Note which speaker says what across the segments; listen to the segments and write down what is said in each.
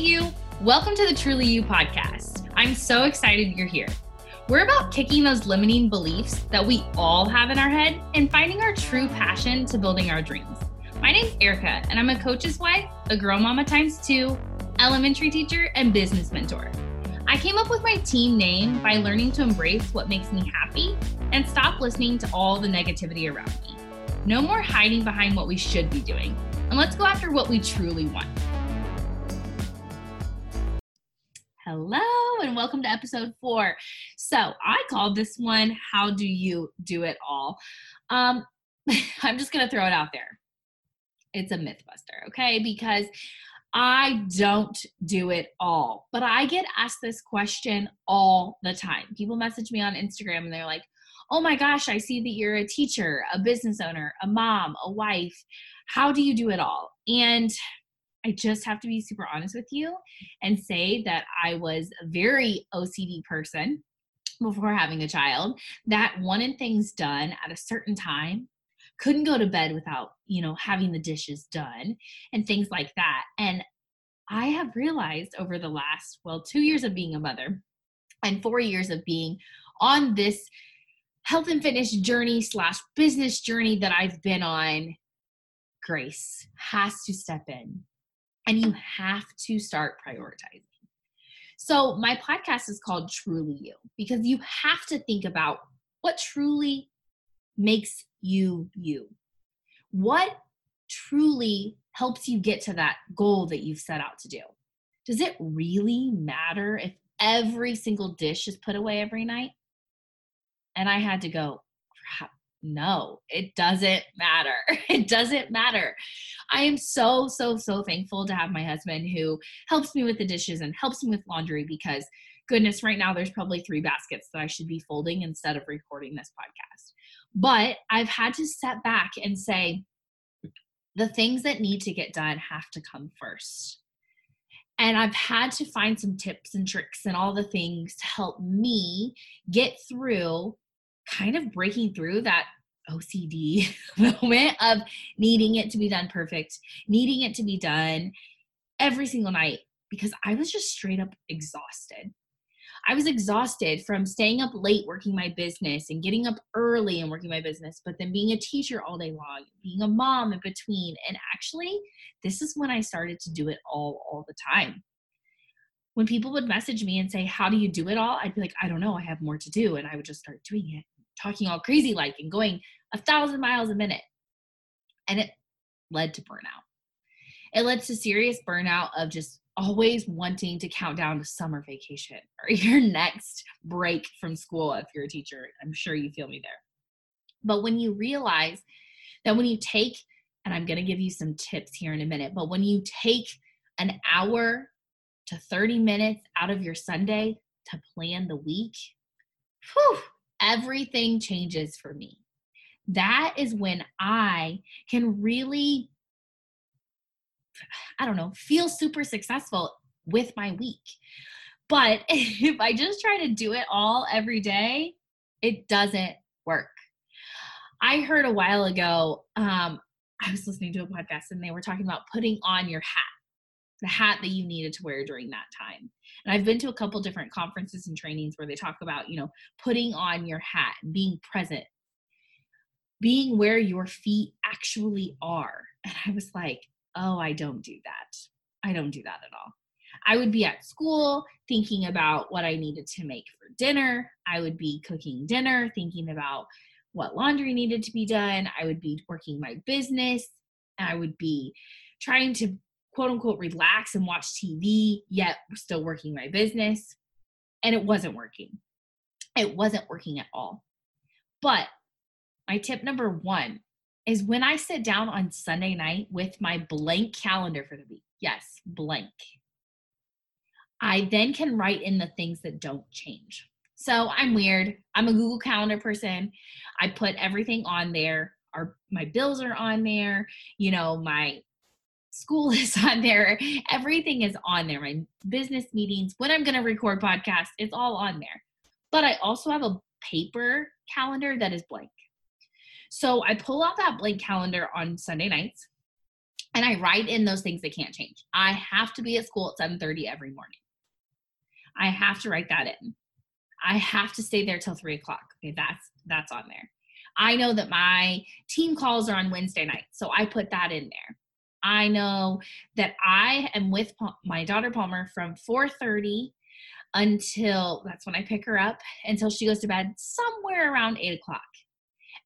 Speaker 1: you. Welcome to the Truly You podcast. I'm so excited you're here. We're about kicking those limiting beliefs that we all have in our head and finding our true passion to building our dreams. My name's Erica, and I'm a coach's wife, a girl mama times two, elementary teacher, and business mentor. I came up with my team name by learning to embrace what makes me happy and stop listening to all the negativity around me. No more hiding behind what we should be doing, and let's go after what we truly want. Welcome to episode four. So, I called this one How Do You Do It All? Um, I'm just going to throw it out there. It's a myth buster, okay? Because I don't do it all, but I get asked this question all the time. People message me on Instagram and they're like, oh my gosh, I see that you're a teacher, a business owner, a mom, a wife. How do you do it all? And I just have to be super honest with you and say that I was a very OCD person before having a child that wanted things done at a certain time couldn't go to bed without you know having the dishes done and things like that. And i have realized over the last well 2 years of being a mother and 4 years of being on this health and fitness journey slash business journey that i've been on grace has to step in and you have to start prioritizing. So, my podcast is called Truly You because you have to think about what truly makes you you. What truly helps you get to that goal that you've set out to do? Does it really matter if every single dish is put away every night? And I had to go, crap, no, it doesn't matter. It doesn't matter. I am so, so, so thankful to have my husband who helps me with the dishes and helps me with laundry because, goodness, right now there's probably three baskets that I should be folding instead of recording this podcast. But I've had to step back and say, the things that need to get done have to come first. And I've had to find some tips and tricks and all the things to help me get through kind of breaking through that OCD moment of needing it to be done perfect, needing it to be done every single night because I was just straight up exhausted. I was exhausted from staying up late working my business and getting up early and working my business, but then being a teacher all day long, being a mom in between. And actually, this is when I started to do it all all the time. When people would message me and say, How do you do it all? I'd be like, I don't know. I have more to do. And I would just start doing it talking all crazy like and going a thousand miles a minute. And it led to burnout. It led to serious burnout of just always wanting to count down to summer vacation or your next break from school if you're a teacher. I'm sure you feel me there. But when you realize that when you take, and I'm going to give you some tips here in a minute, but when you take an hour to 30 minutes out of your Sunday to plan the week, whew, everything changes for me. That is when I can really, I don't know, feel super successful with my week. But if I just try to do it all every day, it doesn't work. I heard a while ago, um, I was listening to a podcast and they were talking about putting on your hat the hat that you needed to wear during that time. And I've been to a couple different conferences and trainings where they talk about, you know, putting on your hat, being present, being where your feet actually are. And I was like, oh, I don't do that. I don't do that at all. I would be at school thinking about what I needed to make for dinner. I would be cooking dinner, thinking about what laundry needed to be done. I would be working my business. I would be trying to quote unquote relax and watch TV, yet still working my business. And it wasn't working. It wasn't working at all. But my tip number one is when I sit down on Sunday night with my blank calendar for the week, yes, blank, I then can write in the things that don't change. So I'm weird. I'm a Google Calendar person. I put everything on there. Our my bills are on there. You know, my school is on there everything is on there my business meetings when i'm going to record podcasts it's all on there but i also have a paper calendar that is blank so i pull out that blank calendar on sunday nights and I write in those things that can't change. I have to be at school at 7:30 every morning. I have to write that in. I have to stay there till three o'clock. Okay, that's that's on there. I know that my team calls are on Wednesday night, so I put that in there. I know that I am with my daughter Palmer from 4:30 until that's when I pick her up until she goes to bed somewhere around eight o'clock.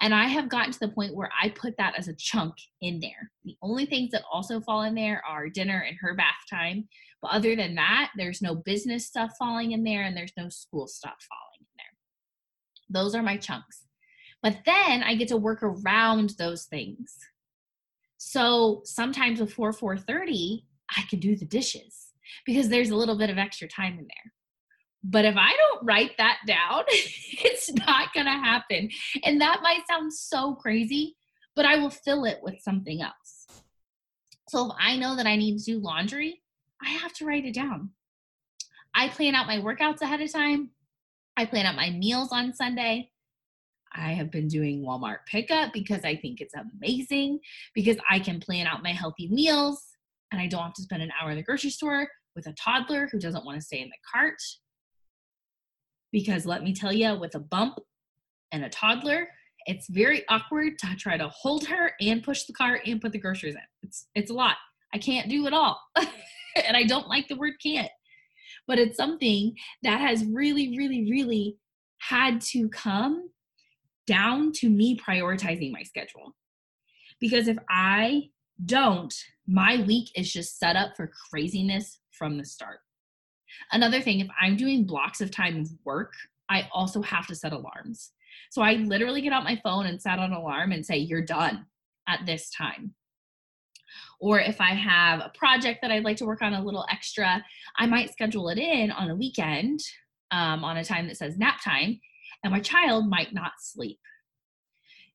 Speaker 1: And I have gotten to the point where I put that as a chunk in there. The only things that also fall in there are dinner and her bath time. But other than that, there's no business stuff falling in there and there's no school stuff falling in there. Those are my chunks. But then I get to work around those things. So sometimes before 4:30, I can do the dishes because there's a little bit of extra time in there. But if I don't write that down, it's not going to happen. And that might sound so crazy, but I will fill it with something else. So if I know that I need to do laundry, I have to write it down. I plan out my workouts ahead of time. I plan out my meals on Sunday. I have been doing Walmart pickup because I think it's amazing because I can plan out my healthy meals and I don't have to spend an hour in the grocery store with a toddler who doesn't want to stay in the cart because let me tell you, with a bump and a toddler, it's very awkward to try to hold her and push the cart and put the groceries in. It's it's a lot. I can't do it all. and I don't like the word can't. But it's something that has really really really had to come down to me prioritizing my schedule. Because if I don't, my week is just set up for craziness from the start. Another thing, if I'm doing blocks of time of work, I also have to set alarms. So I literally get out my phone and set an alarm and say, You're done at this time. Or if I have a project that I'd like to work on a little extra, I might schedule it in on a weekend um, on a time that says nap time, and my child might not sleep.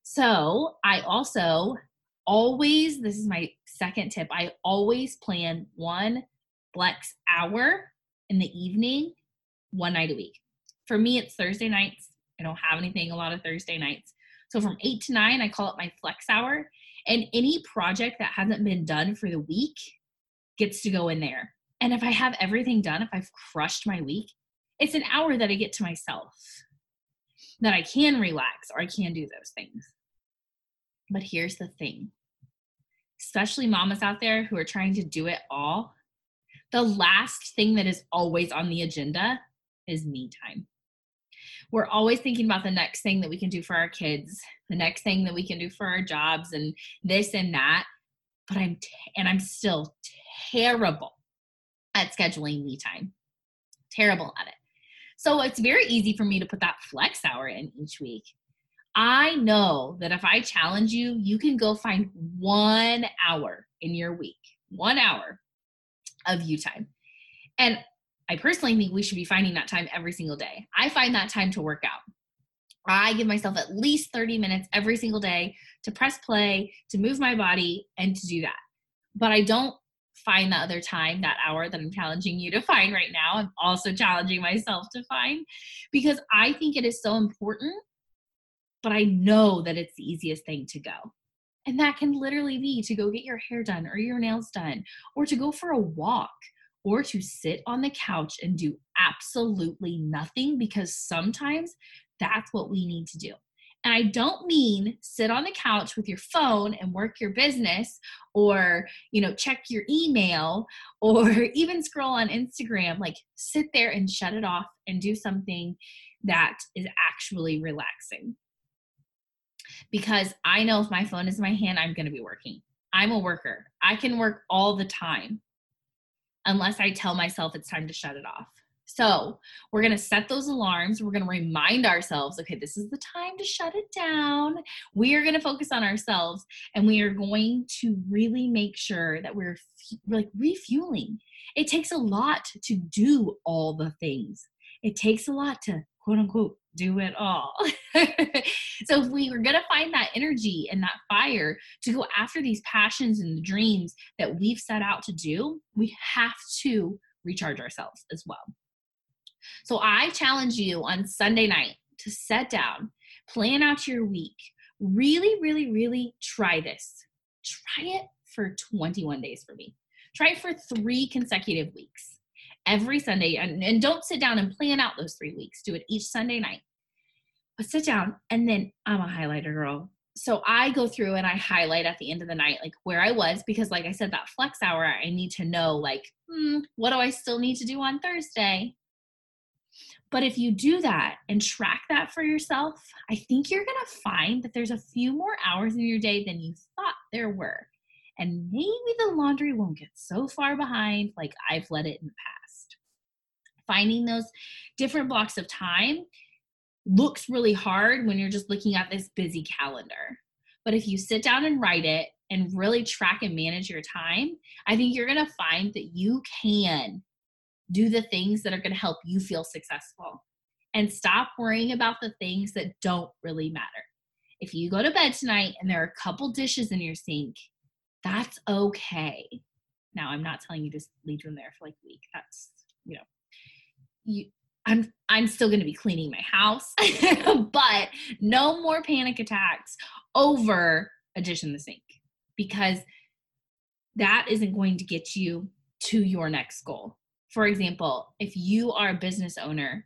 Speaker 1: So I also always, this is my second tip, I always plan one flex hour in the evening one night a week. For me, it's Thursday nights. I don't have anything a lot of Thursday nights. So from eight to nine, I call it my flex hour. And any project that hasn't been done for the week gets to go in there. And if I have everything done, if I've crushed my week, it's an hour that I get to myself that I can relax or I can do those things. But here's the thing especially mamas out there who are trying to do it all, the last thing that is always on the agenda is me time. We're always thinking about the next thing that we can do for our kids, the next thing that we can do for our jobs, and this and that. But I'm, t- and I'm still terrible at scheduling me time. Terrible at it. So it's very easy for me to put that flex hour in each week. I know that if I challenge you, you can go find one hour in your week, one hour of you time. And I personally think we should be finding that time every single day. I find that time to work out. I give myself at least 30 minutes every single day to press play, to move my body, and to do that. But I don't find that other time, that hour that I'm challenging you to find right now. I'm also challenging myself to find because I think it is so important, but I know that it's the easiest thing to go. And that can literally be to go get your hair done or your nails done, or to go for a walk, or to sit on the couch and do absolutely nothing because sometimes that's what we need to do. And I don't mean sit on the couch with your phone and work your business or, you know, check your email or even scroll on Instagram. Like sit there and shut it off and do something that is actually relaxing because I know if my phone is in my hand, I'm going to be working. I'm a worker. I can work all the time unless I tell myself it's time to shut it off. So we're going to set those alarms. We're going to remind ourselves, okay, this is the time to shut it down. We are going to focus on ourselves and we are going to really make sure that we're like refueling. It takes a lot to do all the things. It takes a lot to quote unquote do it all. so if we were going to find that energy and that fire to go after these passions and the dreams that we've set out to do, we have to recharge ourselves as well. So I challenge you on Sunday night to set down, plan out your week. Really, really, really try this. Try it for 21 days for me. Try it for three consecutive weeks. Every Sunday, and, and don't sit down and plan out those three weeks. Do it each Sunday night. But sit down, and then I'm a highlighter girl. So I go through and I highlight at the end of the night, like where I was, because like I said, that flex hour, I need to know, like, hmm, what do I still need to do on Thursday? But if you do that and track that for yourself, I think you're going to find that there's a few more hours in your day than you thought there were. And maybe the laundry won't get so far behind like I've let it in the past. Finding those different blocks of time looks really hard when you're just looking at this busy calendar. But if you sit down and write it and really track and manage your time, I think you're going to find that you can do the things that are going to help you feel successful and stop worrying about the things that don't really matter. If you go to bed tonight and there are a couple dishes in your sink, that's okay. Now, I'm not telling you to leave them there for like a week. That's, you know, you I'm I'm still going to be cleaning my house, but no more panic attacks over a dish in the sink because that isn't going to get you to your next goal for example, if you are a business owner,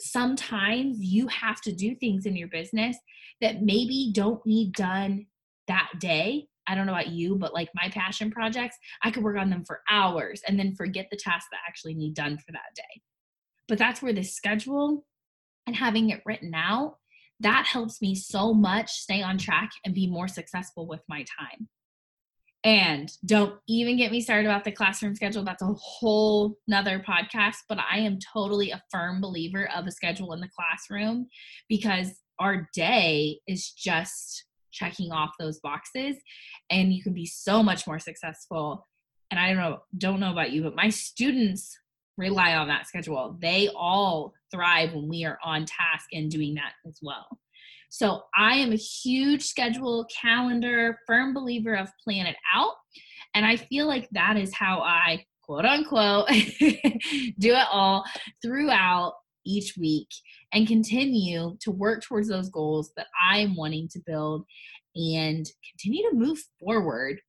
Speaker 1: sometimes you have to do things in your business that maybe don't need done that day. I don't know about you, but like my passion projects, I could work on them for hours and then forget the tasks that actually need done for that day. But that's where the schedule and having it written out, that helps me so much stay on track and be more successful with my time. And don't even get me started about the classroom schedule. That's a whole nother podcast. But I am totally a firm believer of a schedule in the classroom because our day is just checking off those boxes and you can be so much more successful. And I don't know, don't know about you, but my students rely on that schedule. They all thrive when we are on task and doing that as well. So I am a huge schedule, calendar, firm believer of plan it out. And I feel like that is how I, quote unquote, do it all throughout each week and continue to work towards those goals that I'm wanting to build and continue to move forward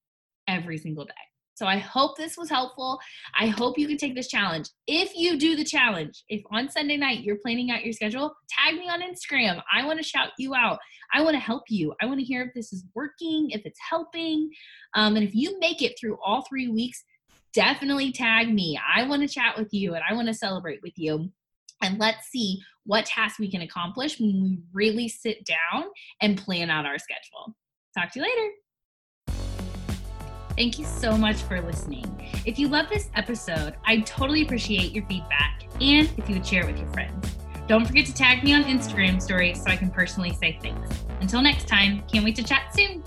Speaker 1: every single day. So I hope this was helpful. I hope you can take this challenge. If you do the challenge, if on Sunday night you're planning out your schedule, tag me on Instagram. I want to shout you out. I want to help you. I want to hear if this is working, if it's helping. Um, and if you make it through all three weeks, definitely tag me. I want to chat with you and I want to celebrate with you. And let's see what tasks we can accomplish when we really sit down and plan out our schedule. Talk to you later. Thank you so much for listening. If you love this episode, I'd totally appreciate your feedback and if you would share it with your friends. Don't forget to tag me on Instagram stories so I can personally say thanks. Until next time, can't wait to chat soon.